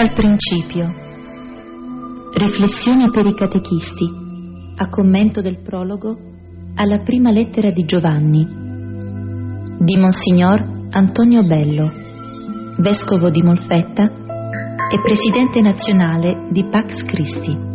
dal principio. Riflessioni per i catechisti, a commento del prologo alla prima lettera di Giovanni, di Monsignor Antonio Bello, vescovo di Molfetta e presidente nazionale di Pax Christi.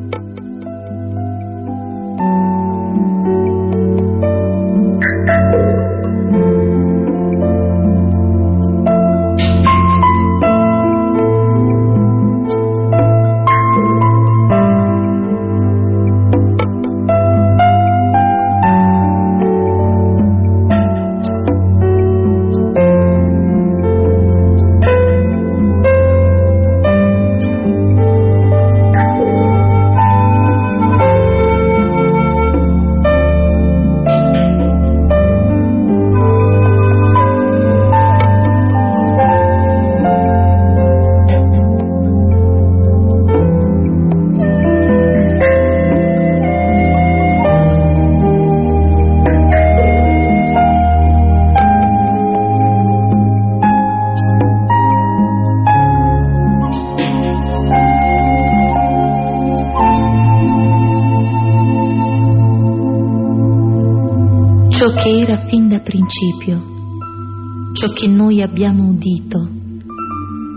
Abbiamo udito,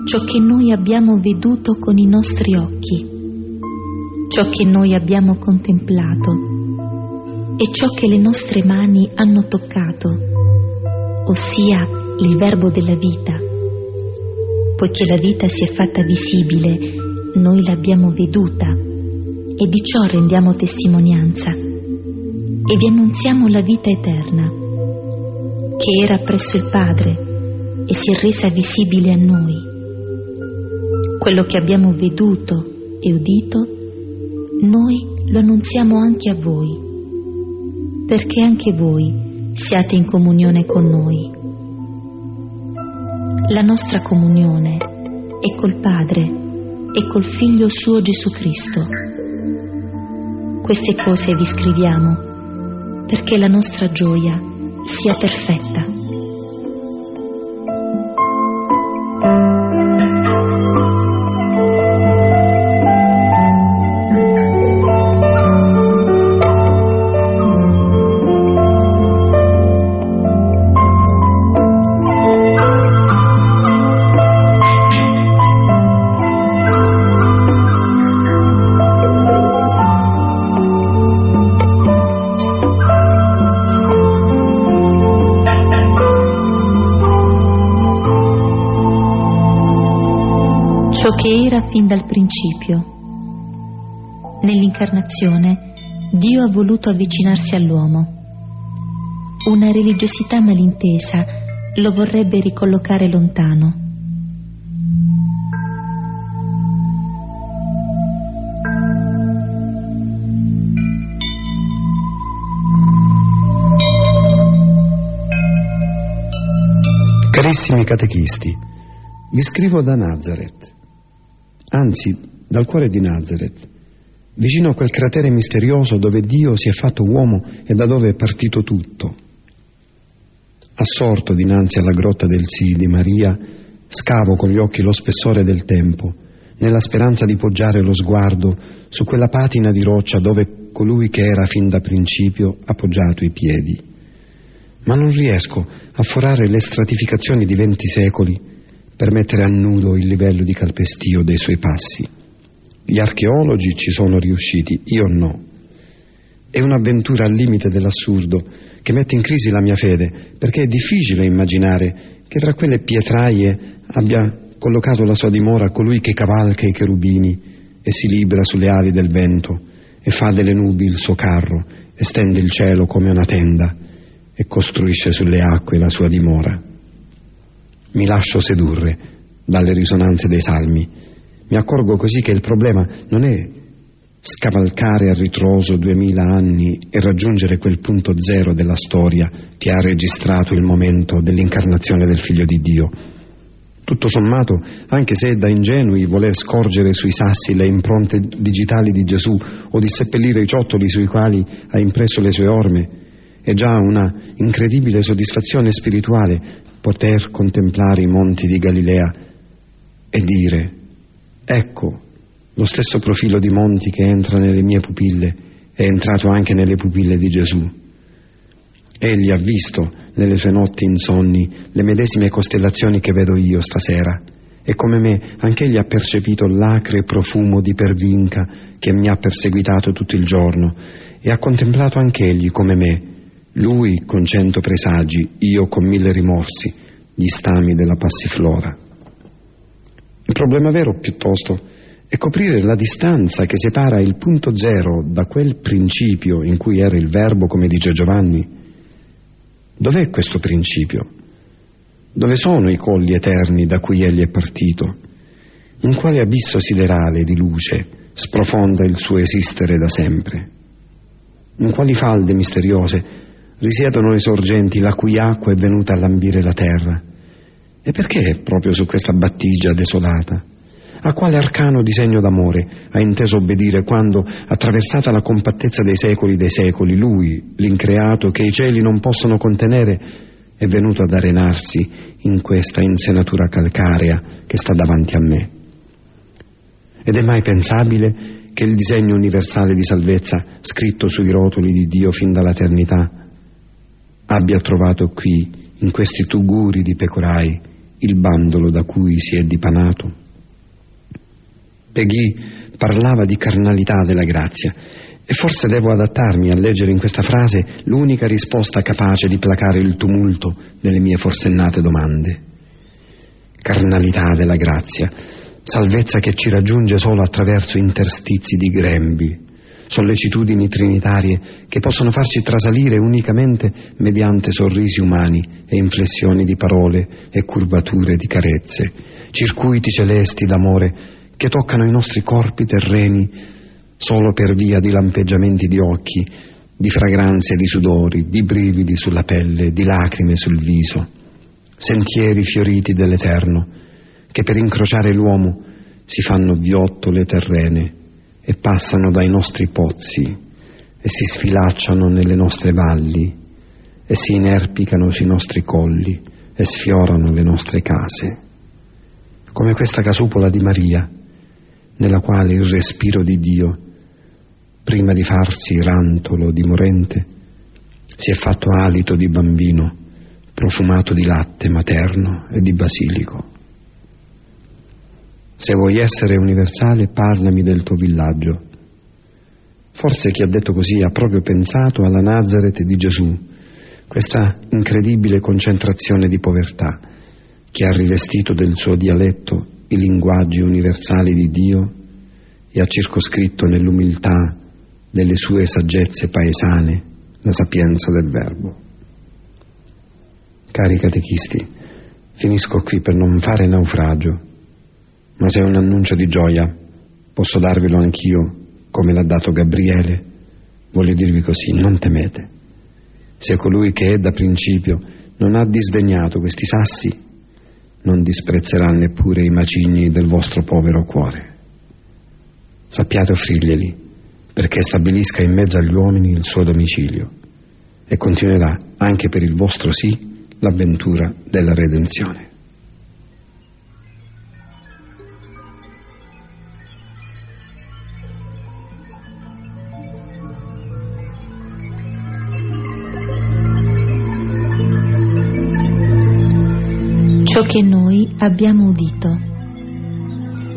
ciò che noi abbiamo veduto con i nostri occhi, ciò che noi abbiamo contemplato e ciò che le nostre mani hanno toccato, ossia il verbo della vita. Poiché la vita si è fatta visibile, noi l'abbiamo veduta e di ciò rendiamo testimonianza e vi annunziamo la vita eterna che era presso il Padre e si è resa visibile a noi. Quello che abbiamo veduto e udito, noi lo annunziamo anche a voi, perché anche voi siate in comunione con noi. La nostra comunione è col Padre e col Figlio suo Gesù Cristo. Queste cose vi scriviamo perché la nostra gioia sia perfetta. Fin dal principio. Nell'incarnazione Dio ha voluto avvicinarsi all'uomo. Una religiosità malintesa lo vorrebbe ricollocare lontano. Carissimi catechisti, vi scrivo da Nazareth anzi dal cuore di Nazareth, vicino a quel cratere misterioso dove Dio si è fatto uomo e da dove è partito tutto. Assorto dinanzi alla grotta del Sì di Maria, scavo con gli occhi lo spessore del tempo, nella speranza di poggiare lo sguardo su quella patina di roccia dove colui che era fin da principio ha poggiato i piedi. Ma non riesco a forare le stratificazioni di venti secoli per mettere a nudo il livello di calpestio dei suoi passi. Gli archeologi ci sono riusciti, io no. È un'avventura al limite dell'assurdo che mette in crisi la mia fede, perché è difficile immaginare che tra quelle pietraie abbia collocato la sua dimora colui che cavalca i cherubini e si libera sulle ali del vento e fa delle nubi il suo carro e stende il cielo come una tenda e costruisce sulle acque la sua dimora mi lascio sedurre dalle risonanze dei salmi. Mi accorgo così che il problema non è scavalcare a ritroso duemila anni e raggiungere quel punto zero della storia che ha registrato il momento dell'incarnazione del Figlio di Dio. Tutto sommato, anche se è da ingenui voler scorgere sui sassi le impronte digitali di Gesù o di seppellire i ciottoli sui quali ha impresso le sue orme, è già una incredibile soddisfazione spirituale poter contemplare i monti di Galilea e dire Ecco, lo stesso profilo di monti che entra nelle mie pupille è entrato anche nelle pupille di Gesù. Egli ha visto nelle sue notti insonni le medesime costellazioni che vedo io stasera e come me anch'egli ha percepito l'acre profumo di pervinca che mi ha perseguitato tutto il giorno e ha contemplato anch'egli come me, lui con cento presagi, io con mille rimorsi, gli stami della passiflora. Il problema vero, piuttosto, è coprire la distanza che separa il punto zero da quel principio in cui era il verbo, come dice Giovanni. Dov'è questo principio? Dove sono i colli eterni da cui egli è partito? In quale abisso siderale di luce sprofonda il suo esistere da sempre? In quali falde misteriose risiedono le sorgenti la cui acqua è venuta a lambire la terra? E perché proprio su questa battigia desolata? A quale arcano disegno d'amore ha inteso obbedire quando, attraversata la compattezza dei secoli dei secoli, lui, l'increato che i cieli non possono contenere, è venuto ad arenarsi in questa insenatura calcarea che sta davanti a me. Ed è mai pensabile che il disegno universale di salvezza, scritto sui rotoli di Dio fin dall'eternità, abbia trovato qui, in questi tuguri di pecorai, il bandolo da cui si è dipanato? Peggy parlava di carnalità della grazia e forse devo adattarmi a leggere in questa frase l'unica risposta capace di placare il tumulto delle mie forsennate domande. Carnalità della grazia, salvezza che ci raggiunge solo attraverso interstizi di grembi, sollecitudini trinitarie che possono farci trasalire unicamente mediante sorrisi umani e inflessioni di parole e curvature di carezze, circuiti celesti d'amore che toccano i nostri corpi terreni solo per via di lampeggiamenti di occhi, di fragranze di sudori, di brividi sulla pelle, di lacrime sul viso, sentieri fioriti dell'Eterno, che per incrociare l'uomo si fanno viottole terrene e passano dai nostri pozzi e si sfilacciano nelle nostre valli e si inerpicano sui nostri colli e sfiorano le nostre case, come questa casupola di Maria, nella quale il respiro di Dio prima di farsi rantolo dimorente, si è fatto alito di bambino, profumato di latte materno e di basilico. Se vuoi essere universale, parlami del tuo villaggio. Forse chi ha detto così ha proprio pensato alla Nazareth di Gesù, questa incredibile concentrazione di povertà che ha rivestito del suo dialetto i linguaggi universali di Dio e ha circoscritto nell'umiltà delle sue saggezze paesane la sapienza del verbo. Cari catechisti, finisco qui per non fare naufragio, ma se è un annuncio di gioia, posso darvelo anch'io, come l'ha dato Gabriele. Voglio dirvi così, non temete. Se colui che è da principio non ha disdegnato questi sassi, non disprezzerà neppure i macigni del vostro povero cuore. Sappiate offrirglieli perché stabilisca in mezzo agli uomini il suo domicilio e continuerà anche per il vostro sì l'avventura della redenzione. Abbiamo udito.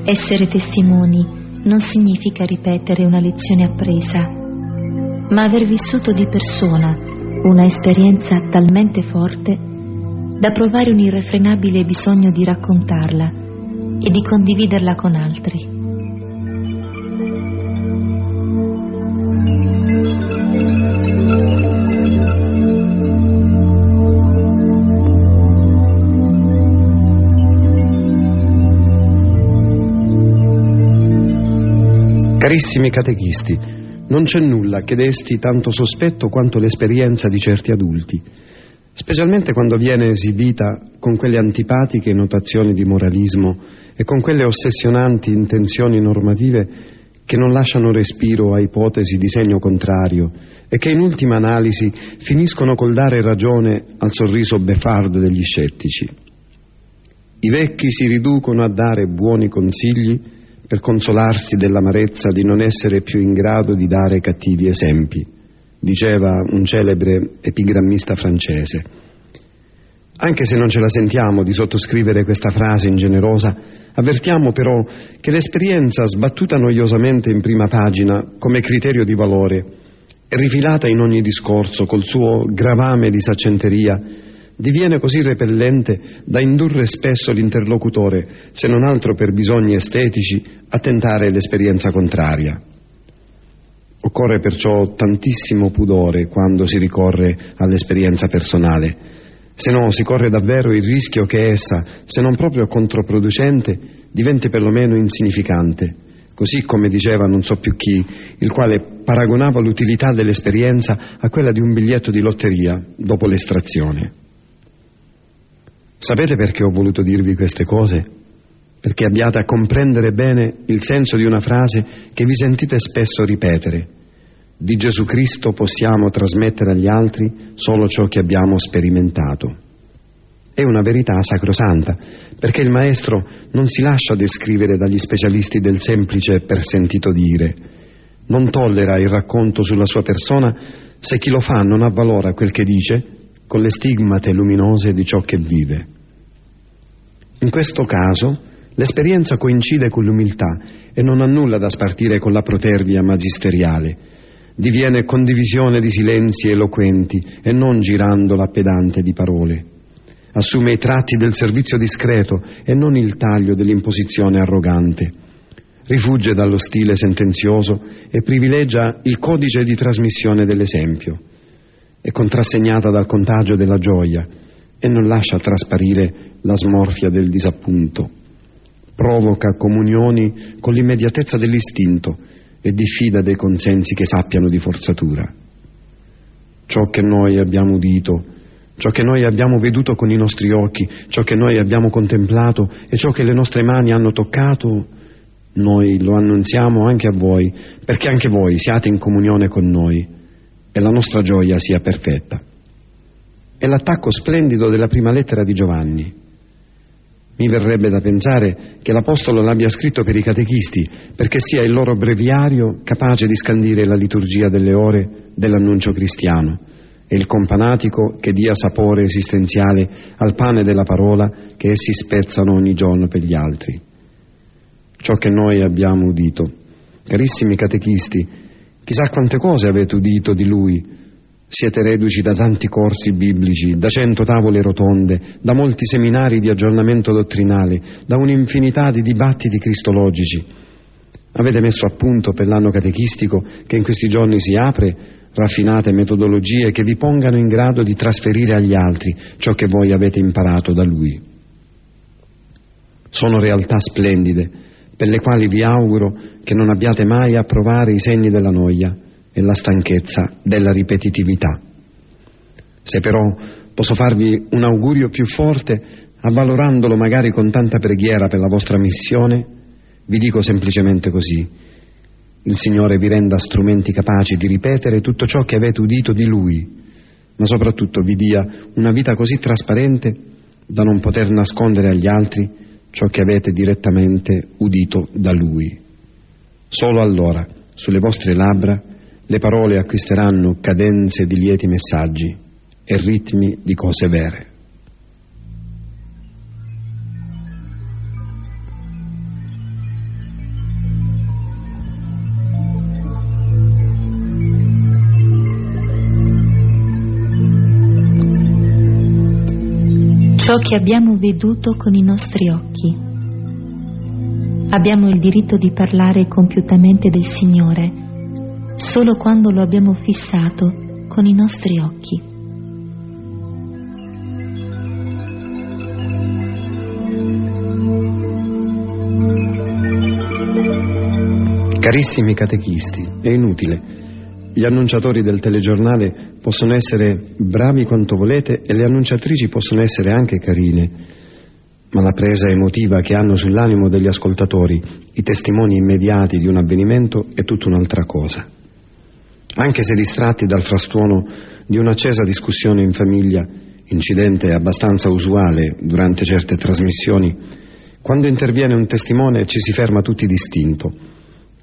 Essere testimoni non significa ripetere una lezione appresa, ma aver vissuto di persona una esperienza talmente forte da provare un irrefrenabile bisogno di raccontarla e di condividerla con altri. Carissimi catechisti, non c'è nulla che desti tanto sospetto quanto l'esperienza di certi adulti, specialmente quando viene esibita con quelle antipatiche notazioni di moralismo e con quelle ossessionanti intenzioni normative che non lasciano respiro a ipotesi di segno contrario e che in ultima analisi finiscono col dare ragione al sorriso beffardo degli scettici. I vecchi si riducono a dare buoni consigli per consolarsi dell'amarezza di non essere più in grado di dare cattivi esempi, diceva un celebre epigrammista francese. Anche se non ce la sentiamo di sottoscrivere questa frase ingenerosa, avvertiamo però che l'esperienza sbattuta noiosamente in prima pagina come criterio di valore rifilata in ogni discorso col suo gravame di saccenteria diviene così repellente da indurre spesso l'interlocutore, se non altro per bisogni estetici, a tentare l'esperienza contraria. Occorre perciò tantissimo pudore quando si ricorre all'esperienza personale, se no si corre davvero il rischio che essa, se non proprio controproducente, diventi perlomeno insignificante, così come diceva non so più chi, il quale paragonava l'utilità dell'esperienza a quella di un biglietto di lotteria dopo l'estrazione. Sapete perché ho voluto dirvi queste cose? Perché abbiate a comprendere bene il senso di una frase che vi sentite spesso ripetere di Gesù Cristo possiamo trasmettere agli altri solo ciò che abbiamo sperimentato. È una verità sacrosanta, perché il Maestro non si lascia descrivere dagli specialisti del semplice per sentito dire. Non tollera il racconto sulla sua persona se chi lo fa non avvalora quel che dice con le stigmate luminose di ciò che vive. In questo caso l'esperienza coincide con l'umiltà e non ha nulla da spartire con la protervia magisteriale diviene condivisione di silenzi eloquenti e non girandola pedante di parole. Assume i tratti del servizio discreto e non il taglio dell'imposizione arrogante. Rifugge dallo stile sentenzioso e privilegia il codice di trasmissione dell'esempio. È contrassegnata dal contagio della gioia e non lascia trasparire la smorfia del disappunto. Provoca comunioni con l'immediatezza dell'istinto e diffida dei consensi che sappiano di forzatura. Ciò che noi abbiamo udito, ciò che noi abbiamo veduto con i nostri occhi, ciò che noi abbiamo contemplato e ciò che le nostre mani hanno toccato, noi lo annunziamo anche a voi, perché anche voi siate in comunione con noi e la nostra gioia sia perfetta. È l'attacco splendido della prima lettera di Giovanni. Mi verrebbe da pensare che l'Apostolo l'abbia scritto per i catechisti, perché sia il loro breviario capace di scandire la liturgia delle ore dell'annuncio cristiano e il companatico che dia sapore esistenziale al pane della parola che essi spezzano ogni giorno per gli altri. Ciò che noi abbiamo udito. Carissimi catechisti, chissà quante cose avete udito di lui, siete reduci da tanti corsi biblici, da cento tavole rotonde, da molti seminari di aggiornamento dottrinale, da un'infinità di dibattiti cristologici. Avete messo a punto per l'anno catechistico che in questi giorni si apre raffinate metodologie che vi pongano in grado di trasferire agli altri ciò che voi avete imparato da lui. Sono realtà splendide per le quali vi auguro che non abbiate mai a provare i segni della noia e la stanchezza della ripetitività. Se però posso farvi un augurio più forte, avvalorandolo magari con tanta preghiera per la vostra missione, vi dico semplicemente così. Il Signore vi renda strumenti capaci di ripetere tutto ciò che avete udito di Lui, ma soprattutto vi dia una vita così trasparente da non poter nascondere agli altri ciò che avete direttamente udito da Lui. Solo allora, sulle vostre labbra, le parole acquisteranno cadenze di lieti messaggi e ritmi di cose vere. Ciò che abbiamo veduto con i nostri occhi. Abbiamo il diritto di parlare compiutamente del Signore solo quando lo abbiamo fissato con i nostri occhi. Carissimi catechisti, è inutile. Gli annunciatori del telegiornale possono essere bravi quanto volete e le annunciatrici possono essere anche carine, ma la presa emotiva che hanno sull'animo degli ascoltatori i testimoni immediati di un avvenimento è tutta un'altra cosa. Anche se distratti dal frastuono di un'accesa discussione in famiglia, incidente abbastanza usuale durante certe trasmissioni, Quando interviene un testimone ci si ferma tutti distinto,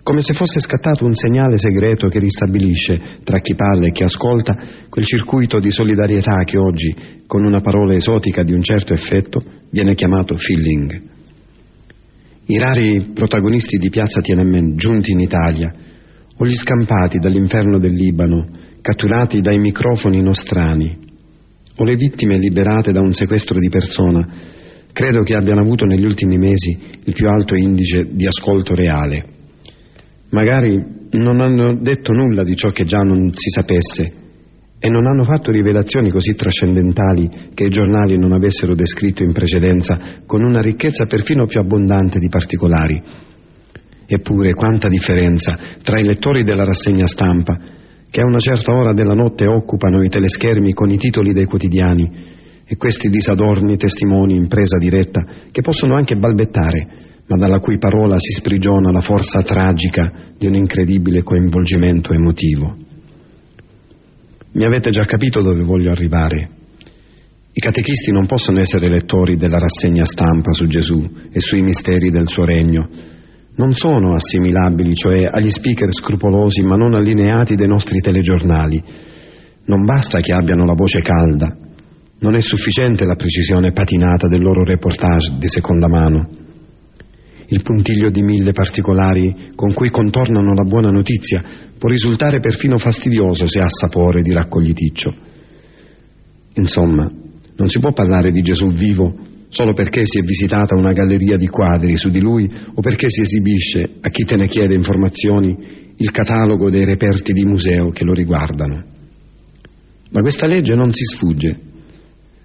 come se fosse scattato un segnale segreto che ristabilisce tra chi parla e chi ascolta quel circuito di solidarietà che oggi, con una parola esotica di un certo effetto, viene chiamato feeling. I rari protagonisti di Piazza Tiananmen giunti in Italia, o gli scampati dall'inferno del Libano, catturati dai microfoni nostrani, o le vittime liberate da un sequestro di persona, credo che abbiano avuto negli ultimi mesi il più alto indice di ascolto reale. Magari non hanno detto nulla di ciò che già non si sapesse e non hanno fatto rivelazioni così trascendentali che i giornali non avessero descritto in precedenza con una ricchezza perfino più abbondante di particolari. Eppure quanta differenza tra i lettori della rassegna stampa, che a una certa ora della notte occupano i teleschermi con i titoli dei quotidiani, e questi disadorni testimoni in presa diretta, che possono anche balbettare, ma dalla cui parola si sprigiona la forza tragica di un incredibile coinvolgimento emotivo. Mi avete già capito dove voglio arrivare. I catechisti non possono essere lettori della rassegna stampa su Gesù e sui misteri del suo regno. Non sono assimilabili, cioè agli speaker scrupolosi ma non allineati dei nostri telegiornali. Non basta che abbiano la voce calda, non è sufficiente la precisione patinata del loro reportage di seconda mano il puntiglio di mille particolari con cui contornano la buona notizia può risultare perfino fastidioso se ha sapore di raccogliticcio. Insomma, non si può parlare di Gesù vivo solo perché si è visitata una galleria di quadri su di lui o perché si esibisce a chi te ne chiede informazioni il catalogo dei reperti di museo che lo riguardano. Ma questa legge non si sfugge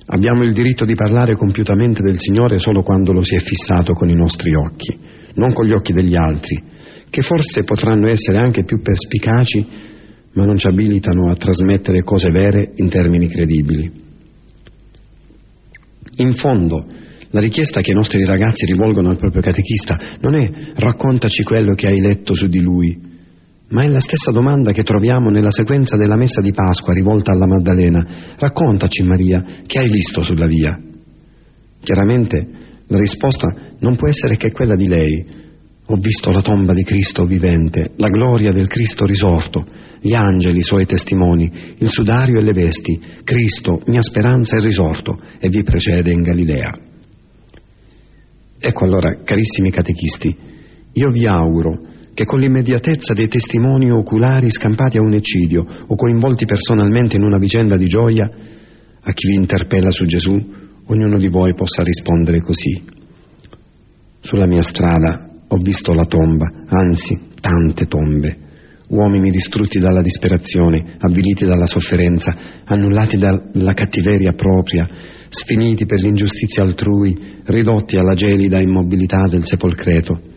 Abbiamo il diritto di parlare compiutamente del Signore solo quando lo si è fissato con i nostri occhi, non con gli occhi degli altri, che forse potranno essere anche più perspicaci, ma non ci abilitano a trasmettere cose vere in termini credibili. In fondo, la richiesta che i nostri ragazzi rivolgono al proprio catechista non è raccontaci quello che hai letto su di lui, ma è la stessa domanda che troviamo nella sequenza della messa di Pasqua rivolta alla Maddalena. Raccontaci, Maria, che hai visto sulla via? Chiaramente la risposta non può essere che quella di lei. Ho visto la tomba di Cristo vivente, la gloria del Cristo risorto, gli angeli, i suoi testimoni, il sudario e le vesti, Cristo, mia speranza è risorto, e vi precede in Galilea. Ecco allora, carissimi catechisti, io vi auguro che con l'immediatezza dei testimoni oculari scampati a un eccidio o coinvolti personalmente in una vicenda di gioia, a chi vi interpella su Gesù, ognuno di voi possa rispondere così. Sulla mia strada ho visto la tomba, anzi tante tombe, uomini distrutti dalla disperazione, avviliti dalla sofferenza, annullati dalla cattiveria propria, sfiniti per l'ingiustizia altrui, ridotti alla gelida immobilità del sepolcreto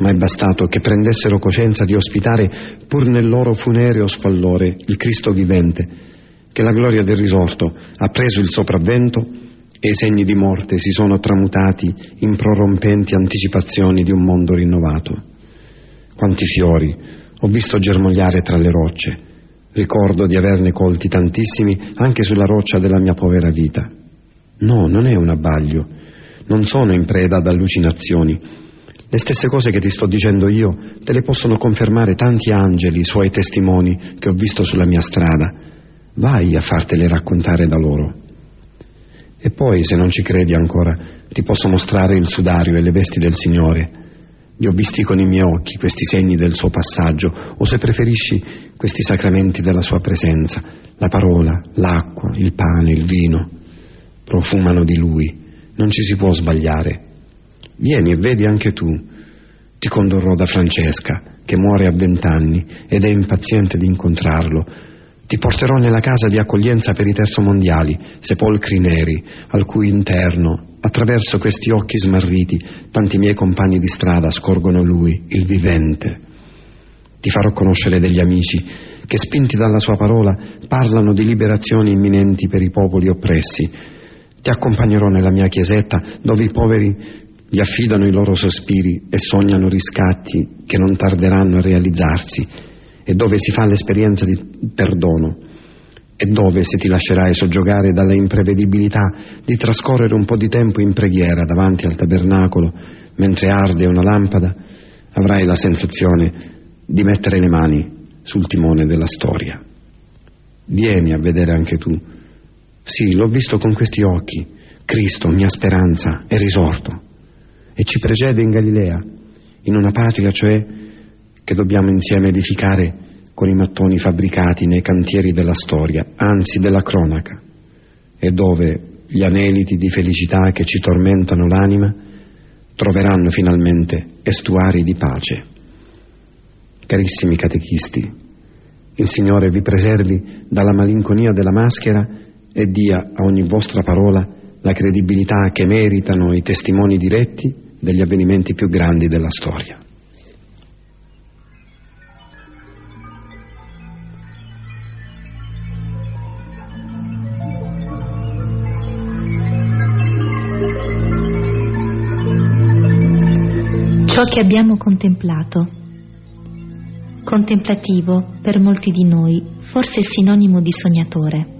ma è bastato che prendessero coscienza di ospitare, pur nel loro funereo squallore, il Cristo vivente, che la gloria del risorto ha preso il sopravvento e i segni di morte si sono tramutati in prorompenti anticipazioni di un mondo rinnovato. Quanti fiori ho visto germogliare tra le rocce, ricordo di averne colti tantissimi anche sulla roccia della mia povera vita. No, non è un abbaglio, non sono in preda ad allucinazioni, le stesse cose che ti sto dicendo io te le possono confermare tanti angeli, suoi testimoni che ho visto sulla mia strada. Vai a fartele raccontare da loro. E poi, se non ci credi ancora, ti posso mostrare il sudario e le vesti del Signore. Li ho visti con i miei occhi, questi segni del suo passaggio, o se preferisci, questi sacramenti della sua presenza, la parola, l'acqua, il pane, il vino, profumano di lui. Non ci si può sbagliare. Vieni e vedi anche tu. Ti condurrò da Francesca, che muore a vent'anni ed è impaziente di incontrarlo. Ti porterò nella casa di accoglienza per i terzomondiali, sepolcri neri, al cui interno, attraverso questi occhi smarriti, tanti miei compagni di strada scorgono lui, il vivente. Ti farò conoscere degli amici che, spinti dalla sua parola, parlano di liberazioni imminenti per i popoli oppressi. Ti accompagnerò nella mia chiesetta, dove i poveri gli affidano i loro sospiri e sognano riscatti che non tarderanno a realizzarsi e dove si fa l'esperienza di perdono. e dove, se ti lascerai soggiogare dalla imprevedibilità di trascorrere un po' di tempo in preghiera davanti al tabernacolo mentre arde una lampada, avrai la sensazione di mettere le mani sul timone della storia. Vieni a vedere anche tu. Sì, l'ho visto con questi occhi. Cristo, mia speranza, è risorto e ci precede in Galilea, in una patria cioè che dobbiamo insieme edificare con i mattoni fabbricati nei cantieri della storia, anzi della cronaca, e dove gli aneliti di felicità che ci tormentano l'anima troveranno finalmente estuari di pace. Carissimi catechisti, il Signore vi preservi dalla malinconia della maschera e dia a ogni vostra parola la credibilità che meritano i testimoni diretti degli avvenimenti più grandi della storia. ciò che abbiamo contemplato. Contemplativo, per molti di noi, forse sinonimo di sognatore.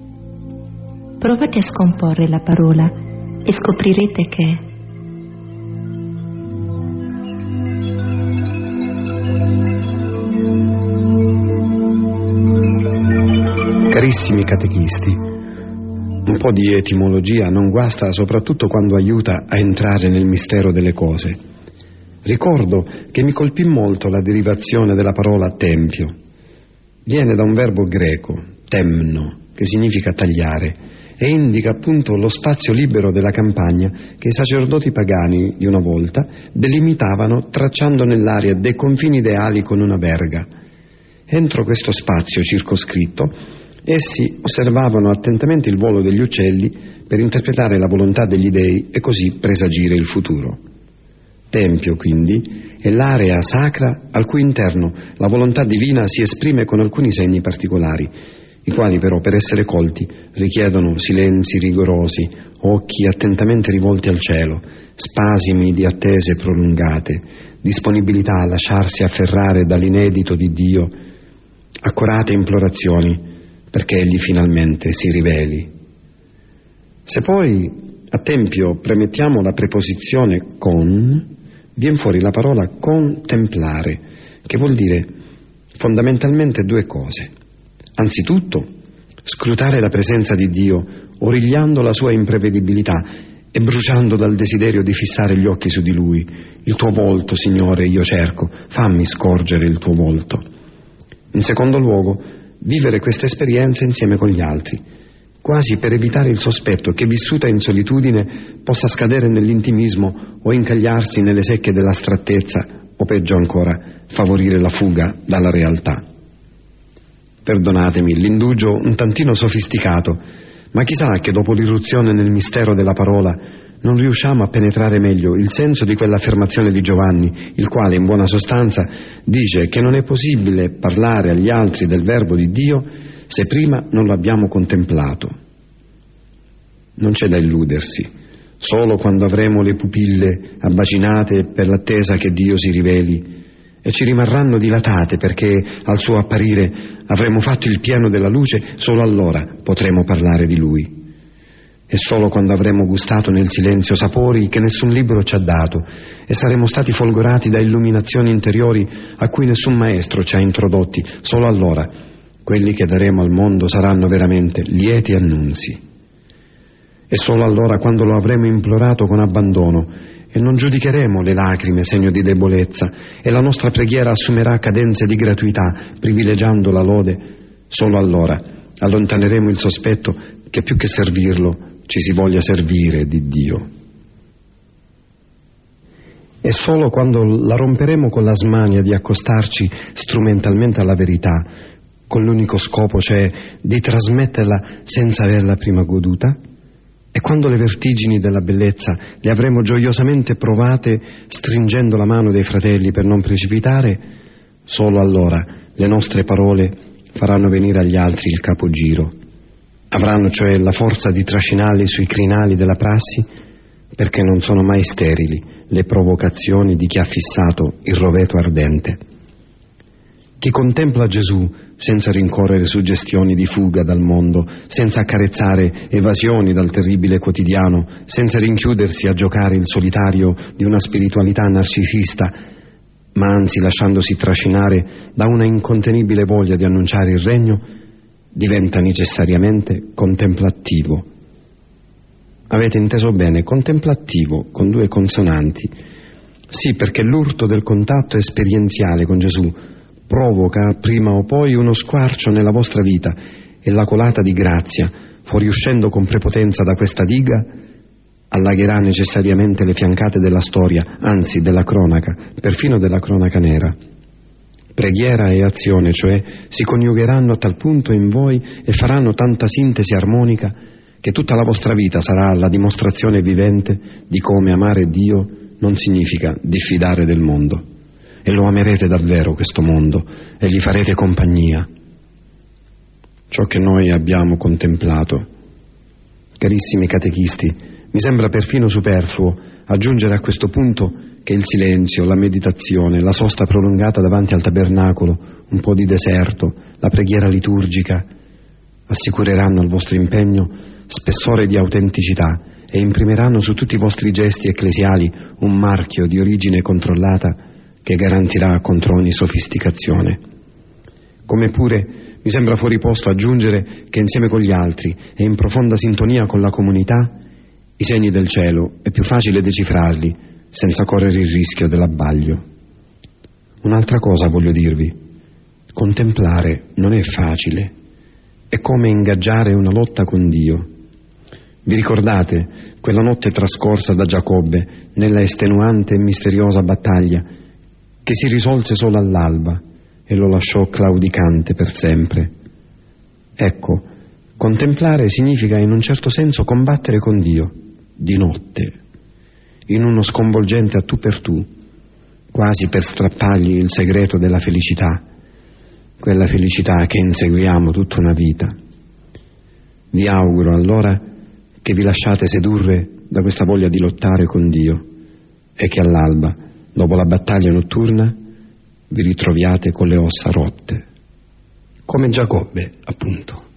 Provate a scomporre la parola e scoprirete che Carissimi catechisti, un po' di etimologia non guasta soprattutto quando aiuta a entrare nel mistero delle cose. Ricordo che mi colpì molto la derivazione della parola tempio. Viene da un verbo greco, temno, che significa tagliare, e indica appunto lo spazio libero della campagna che i sacerdoti pagani di una volta delimitavano tracciando nell'aria dei confini ideali con una verga. Entro questo spazio circoscritto essi osservavano attentamente il volo degli uccelli per interpretare la volontà degli dei e così presagire il futuro. Tempio, quindi, è l'area sacra al cui interno la volontà divina si esprime con alcuni segni particolari, i quali però per essere colti richiedono silenzi rigorosi, occhi attentamente rivolti al cielo, spasimi di attese prolungate, disponibilità a lasciarsi afferrare dall'inedito di Dio, accorate implorazioni perché Egli finalmente si riveli. Se poi a Tempio premettiamo la preposizione con, viene fuori la parola contemplare, che vuol dire fondamentalmente due cose. Anzitutto, scrutare la presenza di Dio, origliando la sua imprevedibilità e bruciando dal desiderio di fissare gli occhi su di Lui. Il tuo volto, Signore, io cerco, fammi scorgere il tuo volto. In secondo luogo, vivere questa esperienza insieme con gli altri, quasi per evitare il sospetto che vissuta in solitudine possa scadere nell'intimismo o incagliarsi nelle secche dell'astrattezza o peggio ancora favorire la fuga dalla realtà. Perdonatemi l'indugio un tantino sofisticato, ma chissà che dopo l'irruzione nel mistero della parola non riusciamo a penetrare meglio il senso di quell'affermazione di Giovanni, il quale in buona sostanza dice che non è possibile parlare agli altri del verbo di Dio se prima non lo abbiamo contemplato. Non c'è da illudersi, solo quando avremo le pupille abbacinate per l'attesa che Dio si riveli e ci rimarranno dilatate perché al suo apparire avremo fatto il pieno della luce, solo allora potremo parlare di Lui. E solo quando avremo gustato nel silenzio sapori che nessun libro ci ha dato e saremo stati folgorati da illuminazioni interiori a cui nessun maestro ci ha introdotti, solo allora quelli che daremo al mondo saranno veramente lieti annunzi. E solo allora, quando lo avremo implorato con abbandono, e non giudicheremo le lacrime segno di debolezza, e la nostra preghiera assumerà cadenze di gratuità, privilegiando la lode, solo allora allontaneremo il sospetto che più che servirlo ci si voglia servire di Dio. E solo quando la romperemo con la smania di accostarci strumentalmente alla verità, con l'unico scopo, cioè di trasmetterla senza averla prima goduta? E quando le vertigini della bellezza le avremo gioiosamente provate stringendo la mano dei fratelli per non precipitare, solo allora le nostre parole faranno venire agli altri il capogiro. Avranno cioè la forza di trascinarli sui crinali della prassi perché non sono mai sterili le provocazioni di chi ha fissato il roveto ardente. Chi contempla Gesù senza rincorrere suggestioni di fuga dal mondo, senza accarezzare evasioni dal terribile quotidiano, senza rinchiudersi a giocare il solitario di una spiritualità narcisista, ma anzi lasciandosi trascinare da una incontenibile voglia di annunciare il regno, diventa necessariamente contemplativo. Avete inteso bene, contemplativo con due consonanti. Sì, perché l'urto del contatto esperienziale con Gesù provoca prima o poi uno squarcio nella vostra vita e la colata di grazia, fuoriuscendo con prepotenza da questa diga, allagherà necessariamente le fiancate della storia, anzi della cronaca, perfino della cronaca nera. Preghiera e azione, cioè, si coniugheranno a tal punto in voi e faranno tanta sintesi armonica che tutta la vostra vita sarà la dimostrazione vivente di come amare Dio non significa diffidare del mondo e lo amerete davvero questo mondo e gli farete compagnia. Ciò che noi abbiamo contemplato. Carissimi catechisti, mi sembra perfino superfluo aggiungere a questo punto che il silenzio, la meditazione, la sosta prolungata davanti al tabernacolo, un po' di deserto, la preghiera liturgica, assicureranno al vostro impegno spessore di autenticità e imprimeranno su tutti i vostri gesti ecclesiali un marchio di origine controllata che garantirà contro ogni sofisticazione. Come pure mi sembra fuori posto aggiungere che insieme con gli altri e in profonda sintonia con la comunità, i segni del cielo è più facile decifrarli senza correre il rischio dell'abbaglio. Un'altra cosa voglio dirvi, contemplare non è facile, è come ingaggiare una lotta con Dio. Vi ricordate quella notte trascorsa da Giacobbe nella estenuante e misteriosa battaglia che si risolse solo all'alba e lo lasciò claudicante per sempre. Ecco, contemplare significa in un certo senso combattere con Dio, di notte, in uno sconvolgente a tu per tu, quasi per strappargli il segreto della felicità, quella felicità che inseguiamo tutta una vita. Vi auguro allora che vi lasciate sedurre da questa voglia di lottare con Dio e che all'alba dopo la battaglia notturna, vi ritroviate con le ossa rotte, come Giacobbe, appunto.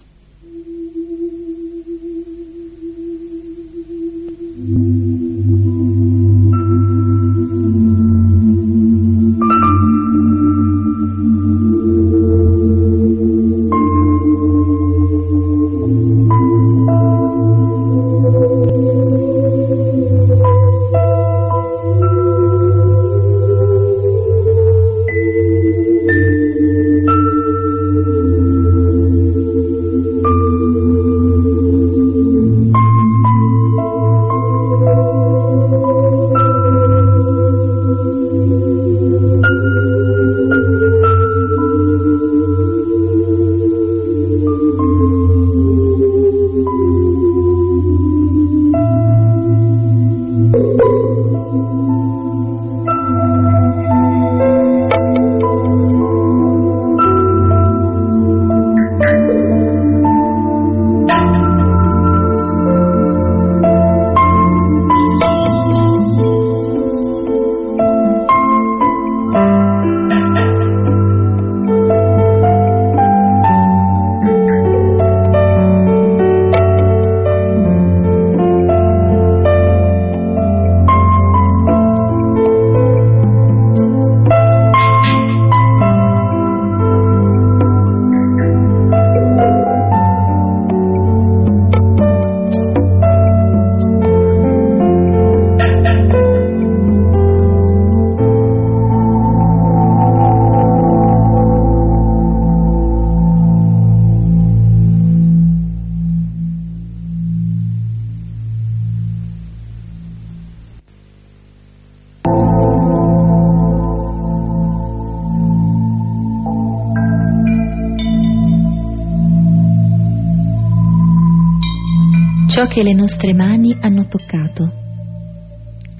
Ciò che le nostre mani hanno toccato.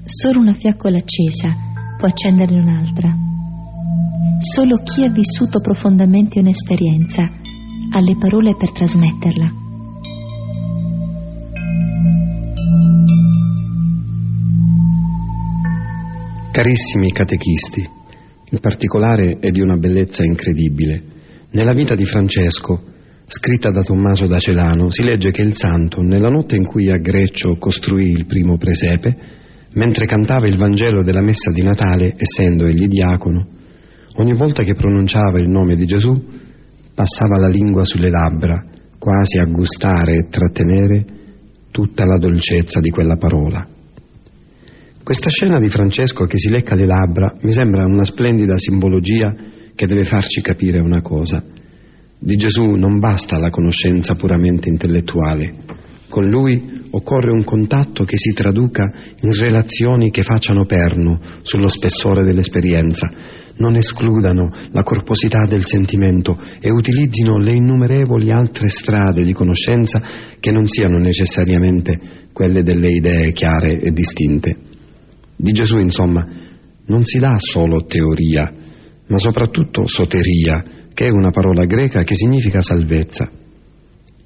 Solo una fiaccola accesa può accenderne un'altra. Solo chi ha vissuto profondamente un'esperienza ha le parole per trasmetterla. Carissimi catechisti, Il particolare è di una bellezza incredibile. Nella vita di Francesco, scritta da Tommaso da Celano, si legge che il santo, nella notte in cui a Greccio costruì il primo presepe, mentre cantava il Vangelo della messa di Natale, essendo egli diacono, ogni volta che pronunciava il nome di Gesù, passava la lingua sulle labbra, quasi a gustare e trattenere tutta la dolcezza di quella parola. Questa scena di Francesco che si lecca le labbra mi sembra una splendida simbologia che deve farci capire una cosa. Di Gesù non basta la conoscenza puramente intellettuale. Con lui occorre un contatto che si traduca in relazioni che facciano perno sullo spessore dell'esperienza, non escludano la corposità del sentimento e utilizzino le innumerevoli altre strade di conoscenza che non siano necessariamente quelle delle idee chiare e distinte. Di Gesù, insomma, non si dà solo teoria, ma soprattutto soteria, che è una parola greca che significa salvezza.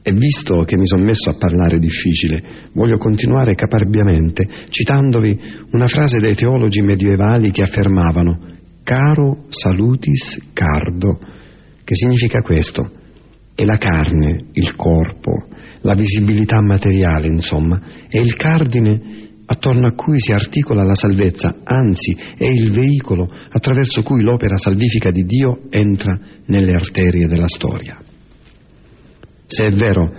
E visto che mi sono messo a parlare difficile, voglio continuare caparbiamente citandovi una frase dei teologi medievali che affermavano caro salutis cardo, che significa questo, che la carne, il corpo, la visibilità materiale, insomma, è il cardine attorno a cui si articola la salvezza, anzi è il veicolo attraverso cui l'opera salvifica di Dio entra nelle arterie della storia. Se è vero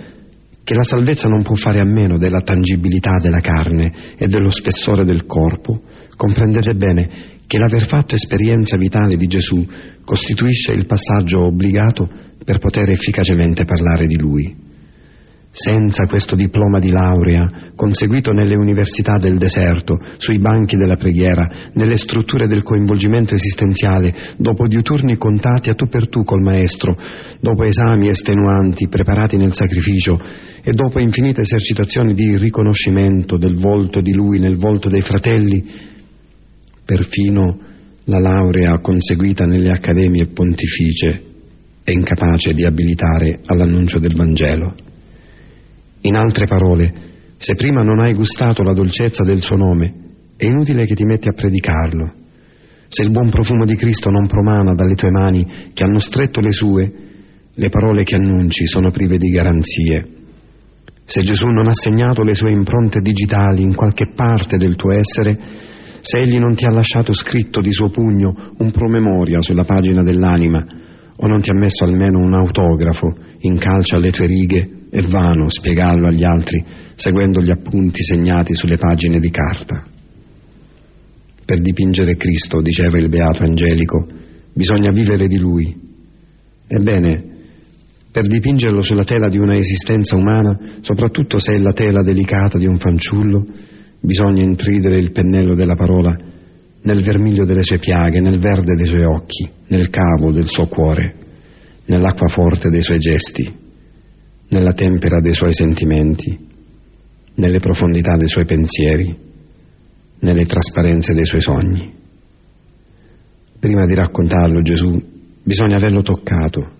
che la salvezza non può fare a meno della tangibilità della carne e dello spessore del corpo, comprendete bene che l'aver fatto esperienza vitale di Gesù costituisce il passaggio obbligato per poter efficacemente parlare di Lui. Senza questo diploma di laurea, conseguito nelle università del deserto, sui banchi della preghiera, nelle strutture del coinvolgimento esistenziale, dopo diuturni contati a tu per tu col maestro, dopo esami estenuanti preparati nel sacrificio e dopo infinite esercitazioni di riconoscimento del volto di lui nel volto dei fratelli, perfino la laurea conseguita nelle accademie pontificie è incapace di abilitare all'annuncio del Vangelo. In altre parole, se prima non hai gustato la dolcezza del suo nome, è inutile che ti metti a predicarlo. Se il buon profumo di Cristo non promana dalle tue mani che hanno stretto le sue, le parole che annunci sono prive di garanzie. Se Gesù non ha segnato le sue impronte digitali in qualche parte del tuo essere, se Egli non ti ha lasciato scritto di suo pugno un promemoria sulla pagina dell'anima, o non ti ha messo almeno un autografo in calce alle tue righe, è vano spiegarlo agli altri seguendo gli appunti segnati sulle pagine di carta. Per dipingere Cristo, diceva il beato Angelico, bisogna vivere di Lui. Ebbene, per dipingerlo sulla tela di una esistenza umana, soprattutto se è la tela delicata di un fanciullo, bisogna intridere il pennello della parola nel vermiglio delle sue piaghe, nel verde dei suoi occhi, nel cavo del suo cuore, nell'acqua forte dei suoi gesti nella tempera dei suoi sentimenti, nelle profondità dei suoi pensieri, nelle trasparenze dei suoi sogni. Prima di raccontarlo Gesù bisogna averlo toccato,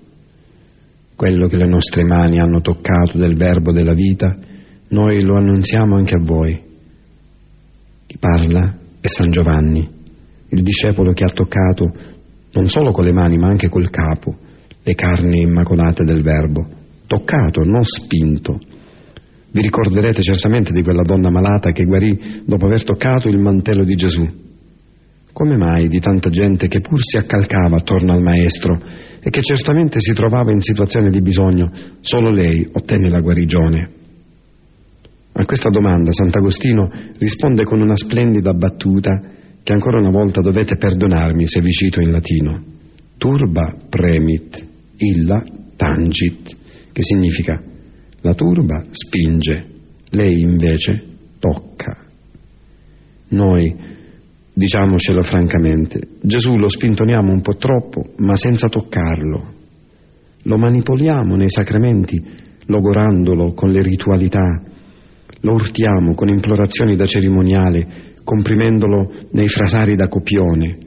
quello che le nostre mani hanno toccato del verbo della vita, noi lo annunziamo anche a voi. Chi parla è San Giovanni, il discepolo che ha toccato non solo con le mani ma anche col capo le carni immacolate del verbo toccato, non spinto. Vi ricorderete certamente di quella donna malata che guarì dopo aver toccato il mantello di Gesù. Come mai di tanta gente che pur si accalcava attorno al Maestro e che certamente si trovava in situazione di bisogno, solo lei ottenne la guarigione? A questa domanda Sant'Agostino risponde con una splendida battuta che ancora una volta dovete perdonarmi se vi cito in latino. Turba premit, illa tangit che significa la turba spinge, lei invece tocca. Noi, diciamocelo francamente, Gesù lo spintoniamo un po' troppo, ma senza toccarlo. Lo manipoliamo nei sacramenti, logorandolo con le ritualità, lo urtiamo con implorazioni da cerimoniale, comprimendolo nei frasari da copione,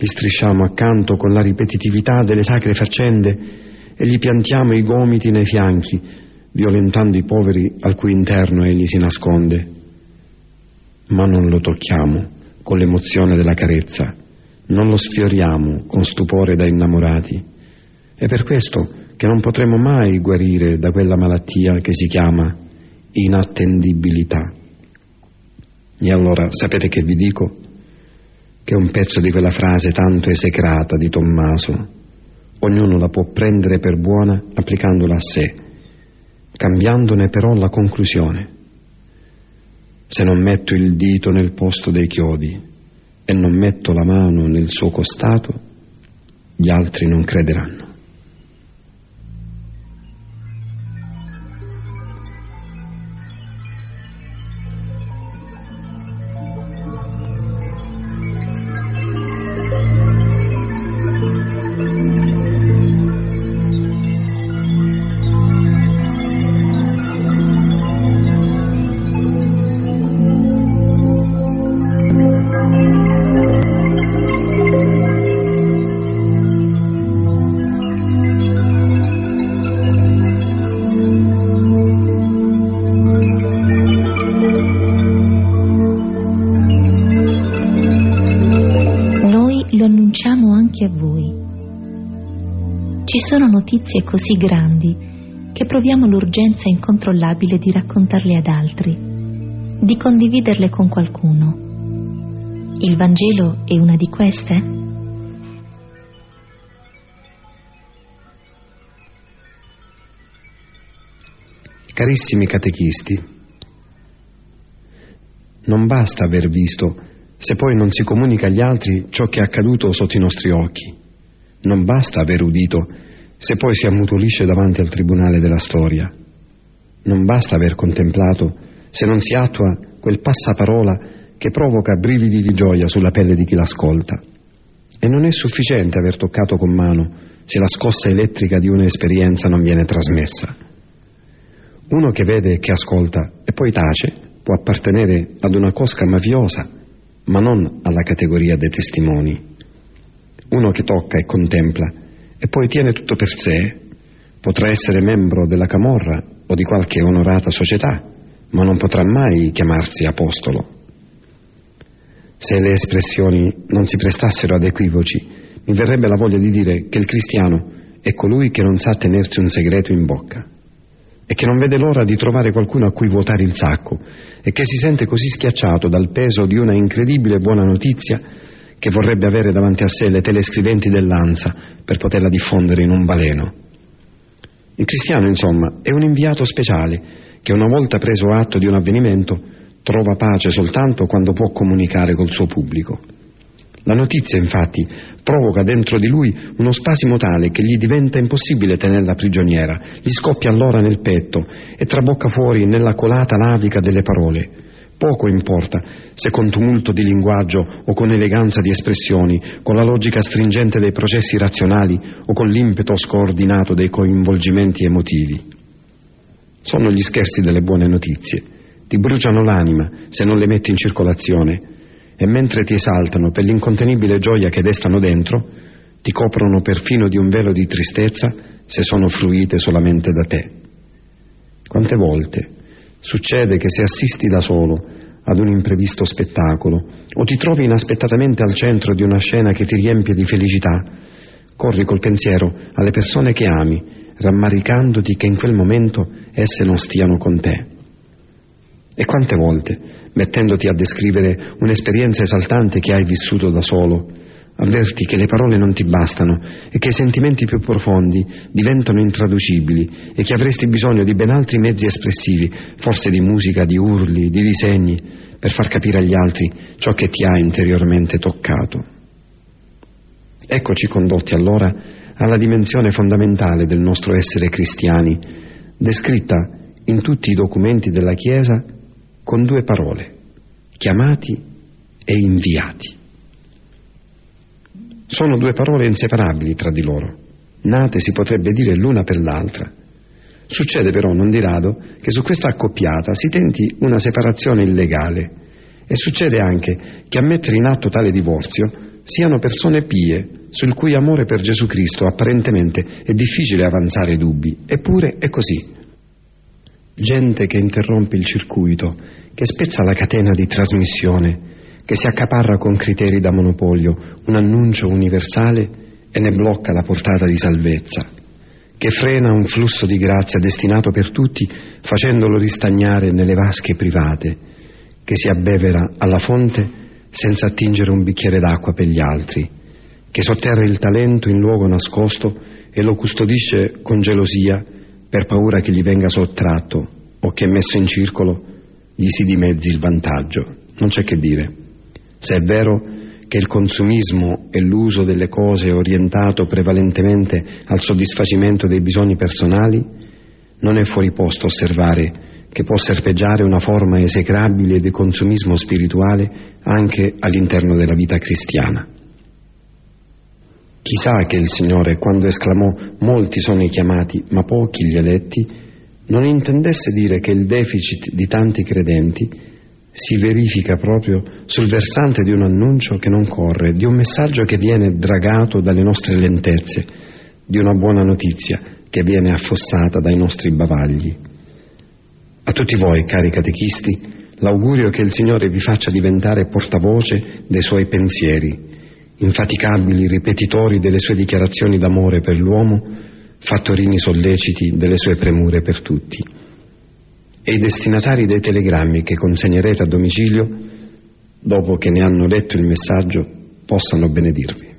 gli strisciamo accanto con la ripetitività delle sacre faccende e gli piantiamo i gomiti nei fianchi, violentando i poveri al cui interno egli si nasconde. Ma non lo tocchiamo con l'emozione della carezza, non lo sfioriamo con stupore da innamorati. È per questo che non potremo mai guarire da quella malattia che si chiama inattendibilità. E allora sapete che vi dico? Che un pezzo di quella frase tanto esecrata di Tommaso, ognuno la può prendere per buona applicandola a sé, cambiandone però la conclusione. Se non metto il dito nel posto dei chiodi e non metto la mano nel suo costato, gli altri non crederanno. Notizie così grandi che proviamo l'urgenza incontrollabile di raccontarle ad altri, di condividerle con qualcuno. Il Vangelo è una di queste? Carissimi catechisti, non basta aver visto se poi non si comunica agli altri ciò che è accaduto sotto i nostri occhi. Non basta aver udito se poi si ammutolisce davanti al tribunale della storia. Non basta aver contemplato se non si attua quel passaparola che provoca brividi di gioia sulla pelle di chi l'ascolta. E non è sufficiente aver toccato con mano se la scossa elettrica di un'esperienza non viene trasmessa. Uno che vede e che ascolta e poi tace può appartenere ad una cosca mafiosa, ma non alla categoria dei testimoni. Uno che tocca e contempla e poi tiene tutto per sé, potrà essere membro della Camorra o di qualche onorata società, ma non potrà mai chiamarsi apostolo. Se le espressioni non si prestassero ad equivoci, mi verrebbe la voglia di dire che il cristiano è colui che non sa tenersi un segreto in bocca e che non vede l'ora di trovare qualcuno a cui vuotare il sacco e che si sente così schiacciato dal peso di una incredibile buona notizia che vorrebbe avere davanti a sé le telescriventi dell'ANSA per poterla diffondere in un baleno. Il cristiano, insomma, è un inviato speciale che una volta preso atto di un avvenimento trova pace soltanto quando può comunicare col suo pubblico. La notizia, infatti, provoca dentro di lui uno spasimo tale che gli diventa impossibile tenerla prigioniera, gli scoppia allora nel petto e trabocca fuori nella colata lavica delle parole. Poco importa se con tumulto di linguaggio o con eleganza di espressioni, con la logica stringente dei processi razionali o con l'impeto scoordinato dei coinvolgimenti emotivi. Sono gli scherzi delle buone notizie. Ti bruciano l'anima se non le metti in circolazione e mentre ti esaltano per l'incontenibile gioia che destano dentro, ti coprono perfino di un velo di tristezza se sono fruite solamente da te. Quante volte Succede che se assisti da solo ad un imprevisto spettacolo o ti trovi inaspettatamente al centro di una scena che ti riempie di felicità, corri col pensiero alle persone che ami, rammaricandoti che in quel momento esse non stiano con te. E quante volte, mettendoti a descrivere un'esperienza esaltante che hai vissuto da solo, avverti che le parole non ti bastano e che i sentimenti più profondi diventano intraducibili e che avresti bisogno di ben altri mezzi espressivi, forse di musica, di urli, di disegni, per far capire agli altri ciò che ti ha interiormente toccato. Eccoci condotti allora alla dimensione fondamentale del nostro essere cristiani, descritta in tutti i documenti della Chiesa con due parole, chiamati e inviati. Sono due parole inseparabili tra di loro, nate si potrebbe dire l'una per l'altra. Succede però non di rado che su questa accoppiata si tenti una separazione illegale e succede anche che a mettere in atto tale divorzio siano persone pie sul cui amore per Gesù Cristo apparentemente è difficile avanzare dubbi, eppure è così. Gente che interrompe il circuito, che spezza la catena di trasmissione, che si accaparra con criteri da monopolio un annuncio universale e ne blocca la portata di salvezza, che frena un flusso di grazia destinato per tutti facendolo ristagnare nelle vasche private, che si abbevera alla fonte senza attingere un bicchiere d'acqua per gli altri, che sotterra il talento in luogo nascosto e lo custodisce con gelosia per paura che gli venga sottratto o che messo in circolo gli si dimezzi il vantaggio. Non c'è che dire. Se è vero che il consumismo e l'uso delle cose orientato prevalentemente al soddisfacimento dei bisogni personali, non è fuori posto osservare che può serpeggiare una forma esecrabile di consumismo spirituale anche all'interno della vita cristiana. Chissà che il Signore, quando esclamò molti sono i chiamati, ma pochi gli eletti, non intendesse dire che il deficit di tanti credenti si verifica proprio sul versante di un annuncio che non corre, di un messaggio che viene dragato dalle nostre lentezze, di una buona notizia che viene affossata dai nostri bavagli. A tutti voi, cari catechisti, l'augurio che il Signore vi faccia diventare portavoce dei suoi pensieri, infaticabili ripetitori delle sue dichiarazioni d'amore per l'uomo, fattorini solleciti delle sue premure per tutti. E i destinatari dei telegrammi che consegnerete a domicilio, dopo che ne hanno letto il messaggio, possano benedirvi.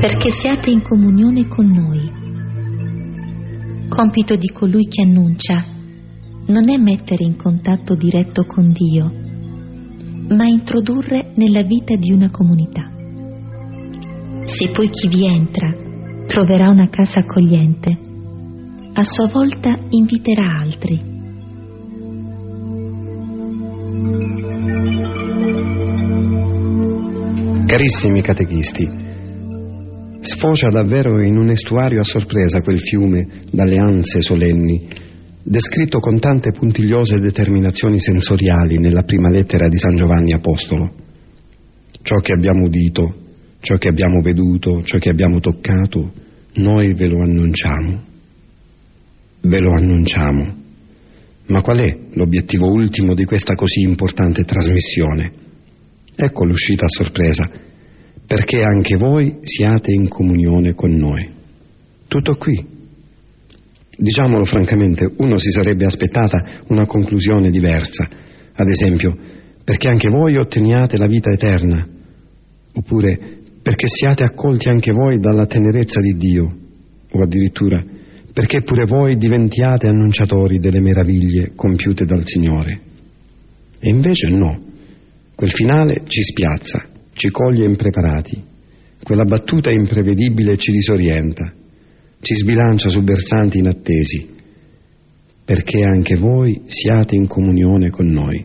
perché siate in comunione con noi. Compito di colui che annuncia non è mettere in contatto diretto con Dio, ma introdurre nella vita di una comunità. Se poi chi vi entra troverà una casa accogliente, a sua volta inviterà altri. Carissimi catechisti, Sfocia davvero in un estuario a sorpresa quel fiume dalle anse solenni, descritto con tante puntigliose determinazioni sensoriali nella prima lettera di San Giovanni Apostolo. Ciò che abbiamo udito, ciò che abbiamo veduto, ciò che abbiamo toccato, noi ve lo annunciamo. Ve lo annunciamo. Ma qual è l'obiettivo ultimo di questa così importante trasmissione? Ecco l'uscita a sorpresa perché anche voi siate in comunione con noi. Tutto qui. Diciamolo francamente, uno si sarebbe aspettata una conclusione diversa, ad esempio, perché anche voi otteniate la vita eterna, oppure perché siate accolti anche voi dalla tenerezza di Dio, o addirittura perché pure voi diventiate annunciatori delle meraviglie compiute dal Signore. E invece no, quel finale ci spiazza ci coglie impreparati. Quella battuta imprevedibile ci disorienta, ci sbilancia su versanti inattesi, perché anche voi siate in comunione con noi.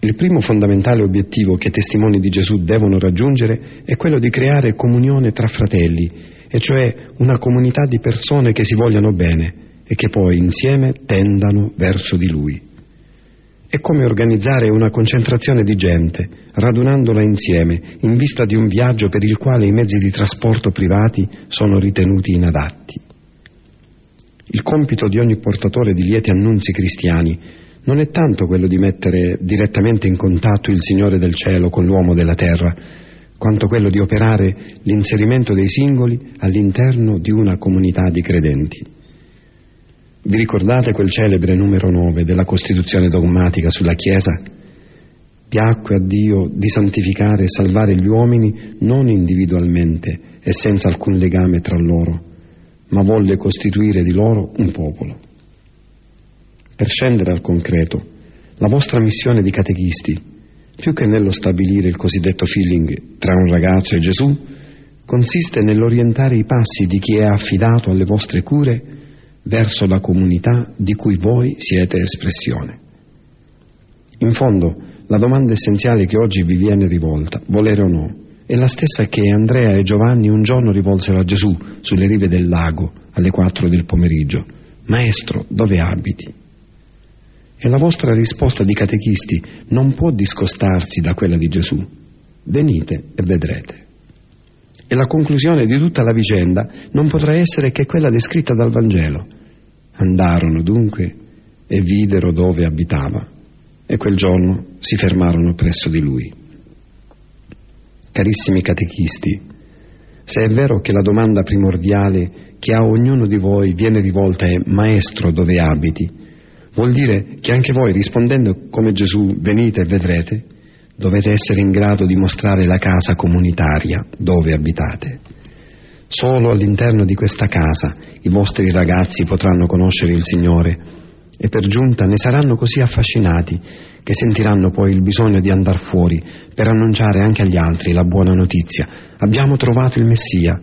Il primo fondamentale obiettivo che i testimoni di Gesù devono raggiungere è quello di creare comunione tra fratelli, e cioè una comunità di persone che si vogliano bene e che poi insieme tendano verso di Lui. È come organizzare una concentrazione di gente, radunandola insieme, in vista di un viaggio per il quale i mezzi di trasporto privati sono ritenuti inadatti. Il compito di ogni portatore di lieti annunzi cristiani non è tanto quello di mettere direttamente in contatto il Signore del cielo con l'uomo della terra, quanto quello di operare l'inserimento dei singoli all'interno di una comunità di credenti. Vi ricordate quel celebre numero 9 della Costituzione dogmatica sulla Chiesa? Piacque a Dio di santificare e salvare gli uomini non individualmente e senza alcun legame tra loro, ma volle costituire di loro un popolo. Per scendere al concreto, la vostra missione di catechisti, più che nello stabilire il cosiddetto feeling tra un ragazzo e Gesù, consiste nell'orientare i passi di chi è affidato alle vostre cure verso la comunità di cui voi siete espressione. In fondo, la domanda essenziale che oggi vi viene rivolta, volere o no, è la stessa che Andrea e Giovanni un giorno rivolsero a Gesù sulle rive del lago alle quattro del pomeriggio. Maestro, dove abiti? E la vostra risposta di catechisti non può discostarsi da quella di Gesù. Venite e vedrete. E la conclusione di tutta la vicenda non potrà essere che quella descritta dal Vangelo. Andarono dunque e videro dove abitava e quel giorno si fermarono presso di lui. Carissimi catechisti, se è vero che la domanda primordiale che a ognuno di voi viene rivolta è Maestro dove abiti, vuol dire che anche voi rispondendo come Gesù venite e vedrete, dovete essere in grado di mostrare la casa comunitaria dove abitate. Solo all'interno di questa casa i vostri ragazzi potranno conoscere il Signore e per giunta ne saranno così affascinati che sentiranno poi il bisogno di andare fuori per annunciare anche agli altri la buona notizia. Abbiamo trovato il Messia.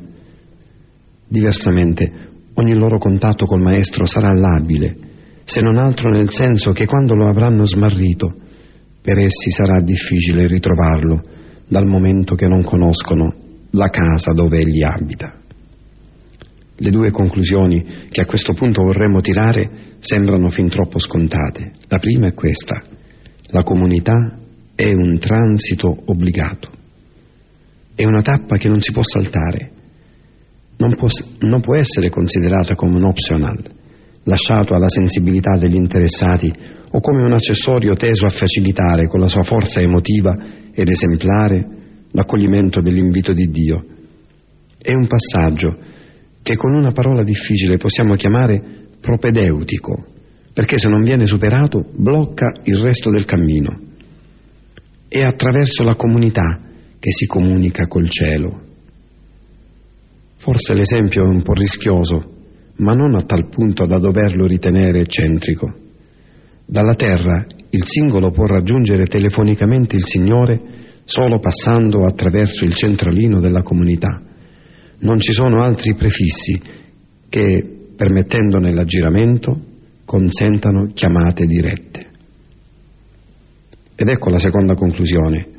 Diversamente, ogni loro contatto col Maestro sarà labile, se non altro nel senso che quando lo avranno smarrito, per essi sarà difficile ritrovarlo, dal momento che non conoscono la casa dove egli abita. Le due conclusioni che a questo punto vorremmo tirare sembrano fin troppo scontate. La prima è questa. La comunità è un transito obbligato. È una tappa che non si può saltare non può, non può essere considerata come un optional, lasciato alla sensibilità degli interessati o come un accessorio teso a facilitare con la sua forza emotiva ed esemplare l'accoglimento dell'invito di Dio. È un passaggio che con una parola difficile possiamo chiamare propedeutico, perché se non viene superato blocca il resto del cammino. È attraverso la comunità che si comunica col cielo. Forse l'esempio è un po' rischioso, ma non a tal punto da doverlo ritenere eccentrico. Dalla terra il singolo può raggiungere telefonicamente il Signore solo passando attraverso il centralino della comunità. Non ci sono altri prefissi che, permettendone l'aggiramento, consentano chiamate dirette. Ed ecco la seconda conclusione.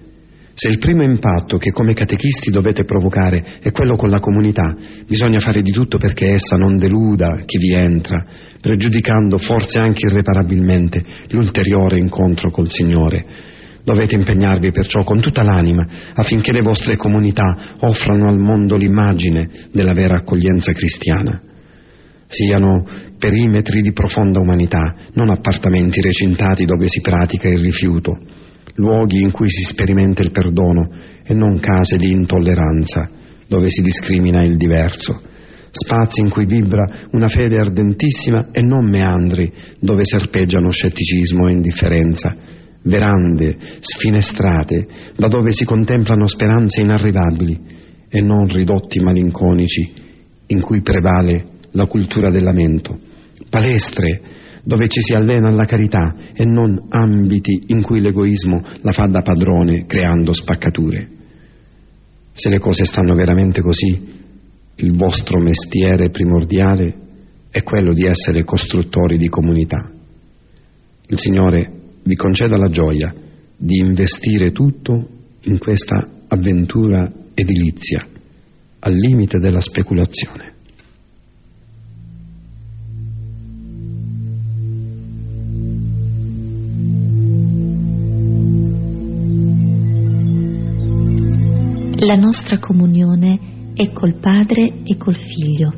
Se il primo impatto che come catechisti dovete provocare è quello con la comunità, bisogna fare di tutto perché essa non deluda chi vi entra, pregiudicando forse anche irreparabilmente l'ulteriore incontro col Signore. Dovete impegnarvi perciò con tutta l'anima affinché le vostre comunità offrano al mondo l'immagine della vera accoglienza cristiana. Siano perimetri di profonda umanità, non appartamenti recintati dove si pratica il rifiuto luoghi in cui si sperimenta il perdono e non case di intolleranza dove si discrimina il diverso, spazi in cui vibra una fede ardentissima e non meandri dove serpeggiano scetticismo e indifferenza, verande sfinestrate da dove si contemplano speranze inarrivabili e non ridotti malinconici in cui prevale la cultura del lamento, palestre dove ci si allena alla carità e non ambiti in cui l'egoismo la fa da padrone creando spaccature. Se le cose stanno veramente così, il vostro mestiere primordiale è quello di essere costruttori di comunità. Il Signore vi conceda la gioia di investire tutto in questa avventura edilizia, al limite della speculazione. La nostra comunione è col Padre e col Figlio.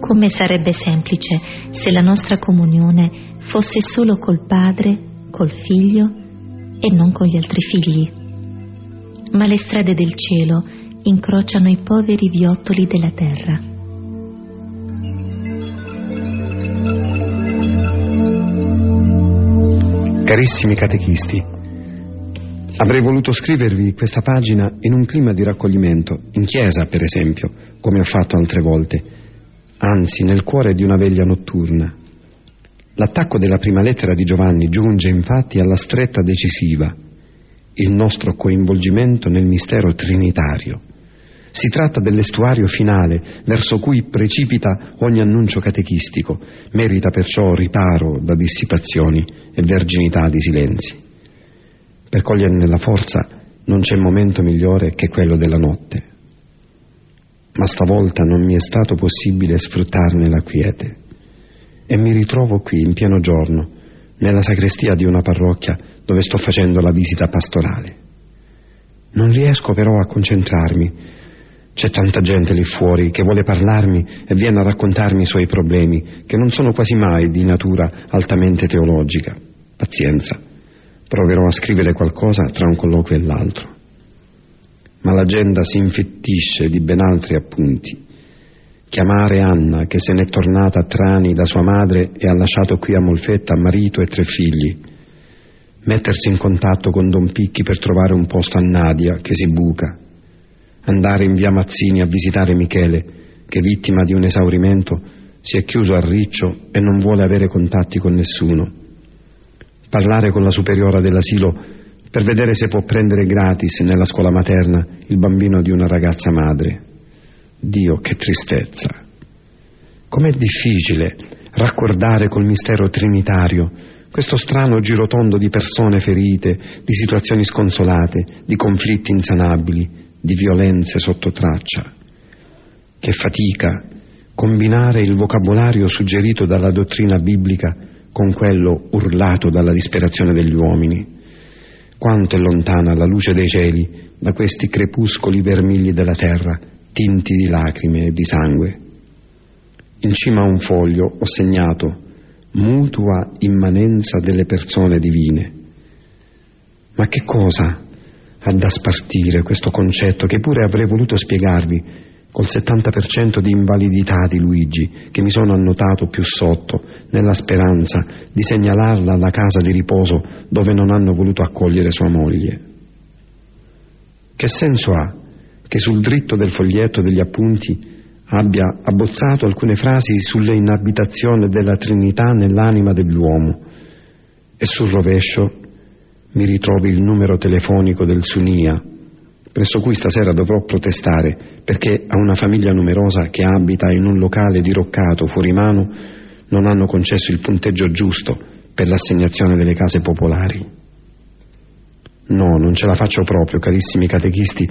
Come sarebbe semplice se la nostra comunione fosse solo col Padre, col Figlio e non con gli altri figli. Ma le strade del cielo incrociano i poveri viottoli della terra. Carissimi catechisti, Avrei voluto scrivervi questa pagina in un clima di raccoglimento, in chiesa per esempio, come ho fatto altre volte, anzi nel cuore di una veglia notturna. L'attacco della prima lettera di Giovanni giunge infatti alla stretta decisiva, il nostro coinvolgimento nel mistero trinitario. Si tratta dell'estuario finale verso cui precipita ogni annuncio catechistico, merita perciò riparo da dissipazioni e verginità di silenzi. Per coglierne la forza non c'è momento migliore che quello della notte. Ma stavolta non mi è stato possibile sfruttarne la quiete e mi ritrovo qui in pieno giorno, nella sacrestia di una parrocchia dove sto facendo la visita pastorale. Non riesco però a concentrarmi, C'è tanta gente lì fuori che vuole parlarmi e viene a raccontarmi i suoi problemi, che non sono quasi mai di natura altamente teologica. Pazienza, proverò a scrivere qualcosa tra un colloquio e l'altro. Ma l'agenda si infettisce di ben altri appunti. Chiamare Anna, che se n'è tornata a Trani da sua madre e ha lasciato qui a Molfetta marito e tre figli. Mettersi in contatto con Don Picchi per trovare un posto a Nadia, che si buca andare in via Mazzini a visitare Michele, che vittima di un esaurimento si è chiuso a riccio e non vuole avere contatti con nessuno. Parlare con la superiora dell'asilo per vedere se può prendere gratis nella scuola materna il bambino di una ragazza madre. Dio, che tristezza! Com'è difficile raccordare col mistero trinitario questo strano girotondo di persone ferite, di situazioni sconsolate, di conflitti insanabili, di violenze sotto traccia. Che fatica combinare il vocabolario suggerito dalla dottrina biblica con quello urlato dalla disperazione degli uomini. Quanto è lontana la luce dei cieli da questi crepuscoli vermigli della terra, tinti di lacrime e di sangue. In cima a un foglio ho segnato mutua immanenza delle persone divine. Ma che cosa ha da spartire questo concetto che pure avrei voluto spiegarvi col 70% di invalidità di Luigi che mi sono annotato più sotto nella speranza di segnalarla alla casa di riposo dove non hanno voluto accogliere sua moglie. Che senso ha che sul dritto del foglietto degli appunti abbia abbozzato alcune frasi sulle inabitazioni della Trinità nell'anima dell'uomo e sul rovescio mi ritrovi il numero telefonico del Sunia, presso cui stasera dovrò protestare perché a una famiglia numerosa che abita in un locale diroccato fuori mano non hanno concesso il punteggio giusto per l'assegnazione delle case popolari. No, non ce la faccio proprio, carissimi catechisti,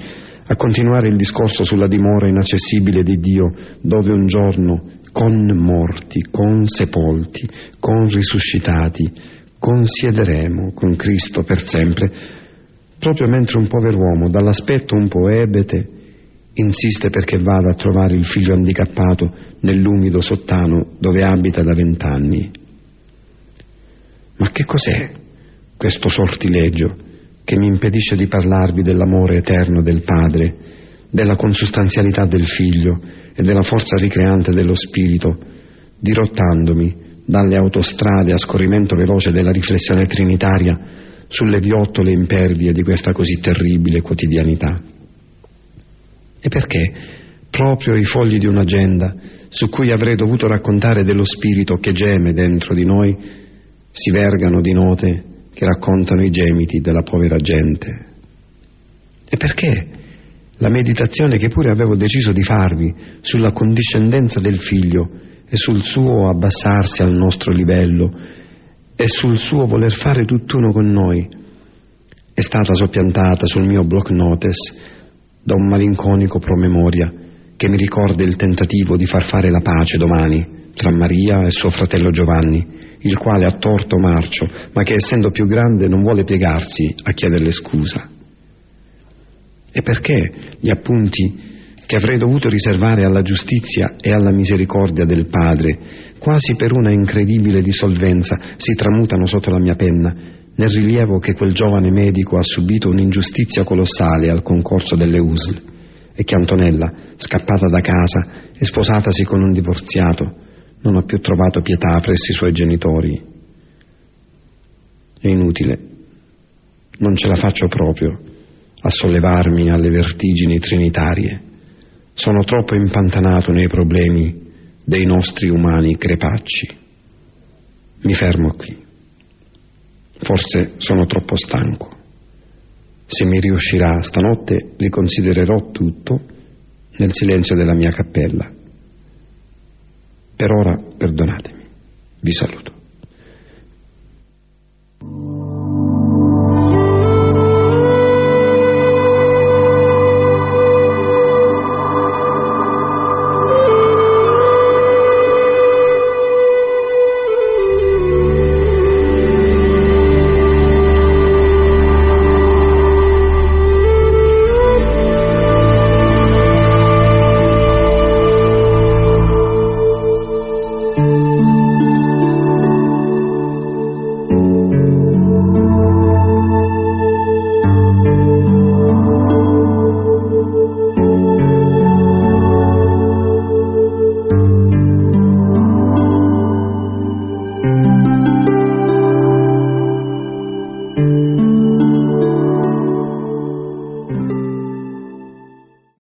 a continuare il discorso sulla dimora inaccessibile di Dio, dove un giorno, con morti, con sepolti, con risuscitati, consiederemo con Cristo per sempre, proprio mentre un pover'uomo dall'aspetto un po' ebete insiste perché vada a trovare il figlio handicappato nell'umido sottano dove abita da vent'anni. Ma che cos'è questo sortileggio che mi impedisce di parlarvi dell'amore eterno del Padre, della consustanzialità del Figlio e della forza ricreante dello Spirito, dirottandomi dalle autostrade a scorrimento veloce della riflessione trinitaria sulle viottole impervie di questa così terribile quotidianità. E perché proprio i fogli di un'agenda su cui avrei dovuto raccontare dello spirito che geme dentro di noi si vergano di note che raccontano i gemiti della povera gente? E perché la meditazione che pure avevo deciso di farvi sulla condiscendenza del figlio e sul suo abbassarsi al nostro livello e sul suo voler fare tutt'uno con noi è stata soppiantata sul mio block notice da un malinconico promemoria che mi ricorda il tentativo di far fare la pace domani tra Maria e suo fratello Giovanni, il quale ha torto marcio, ma che essendo più grande non vuole piegarsi a chiederle scusa. E perché gli appunti che avrei dovuto riservare alla giustizia e alla misericordia del Padre, quasi per una incredibile dissolvenza, si tramutano sotto la mia penna, nel rilievo che quel giovane medico ha subito un'ingiustizia colossale al concorso delle USL e che Antonella, scappata da casa e sposatasi con un divorziato, non ha più trovato pietà presso i suoi genitori. È inutile, non ce la faccio proprio a sollevarmi alle vertigini trinitarie. Sono troppo impantanato nei problemi dei nostri umani crepacci. Mi fermo qui. Forse sono troppo stanco. Se mi riuscirà stanotte li considererò tutto nel silenzio della mia cappella. Per ora perdonatemi. Vi saluto.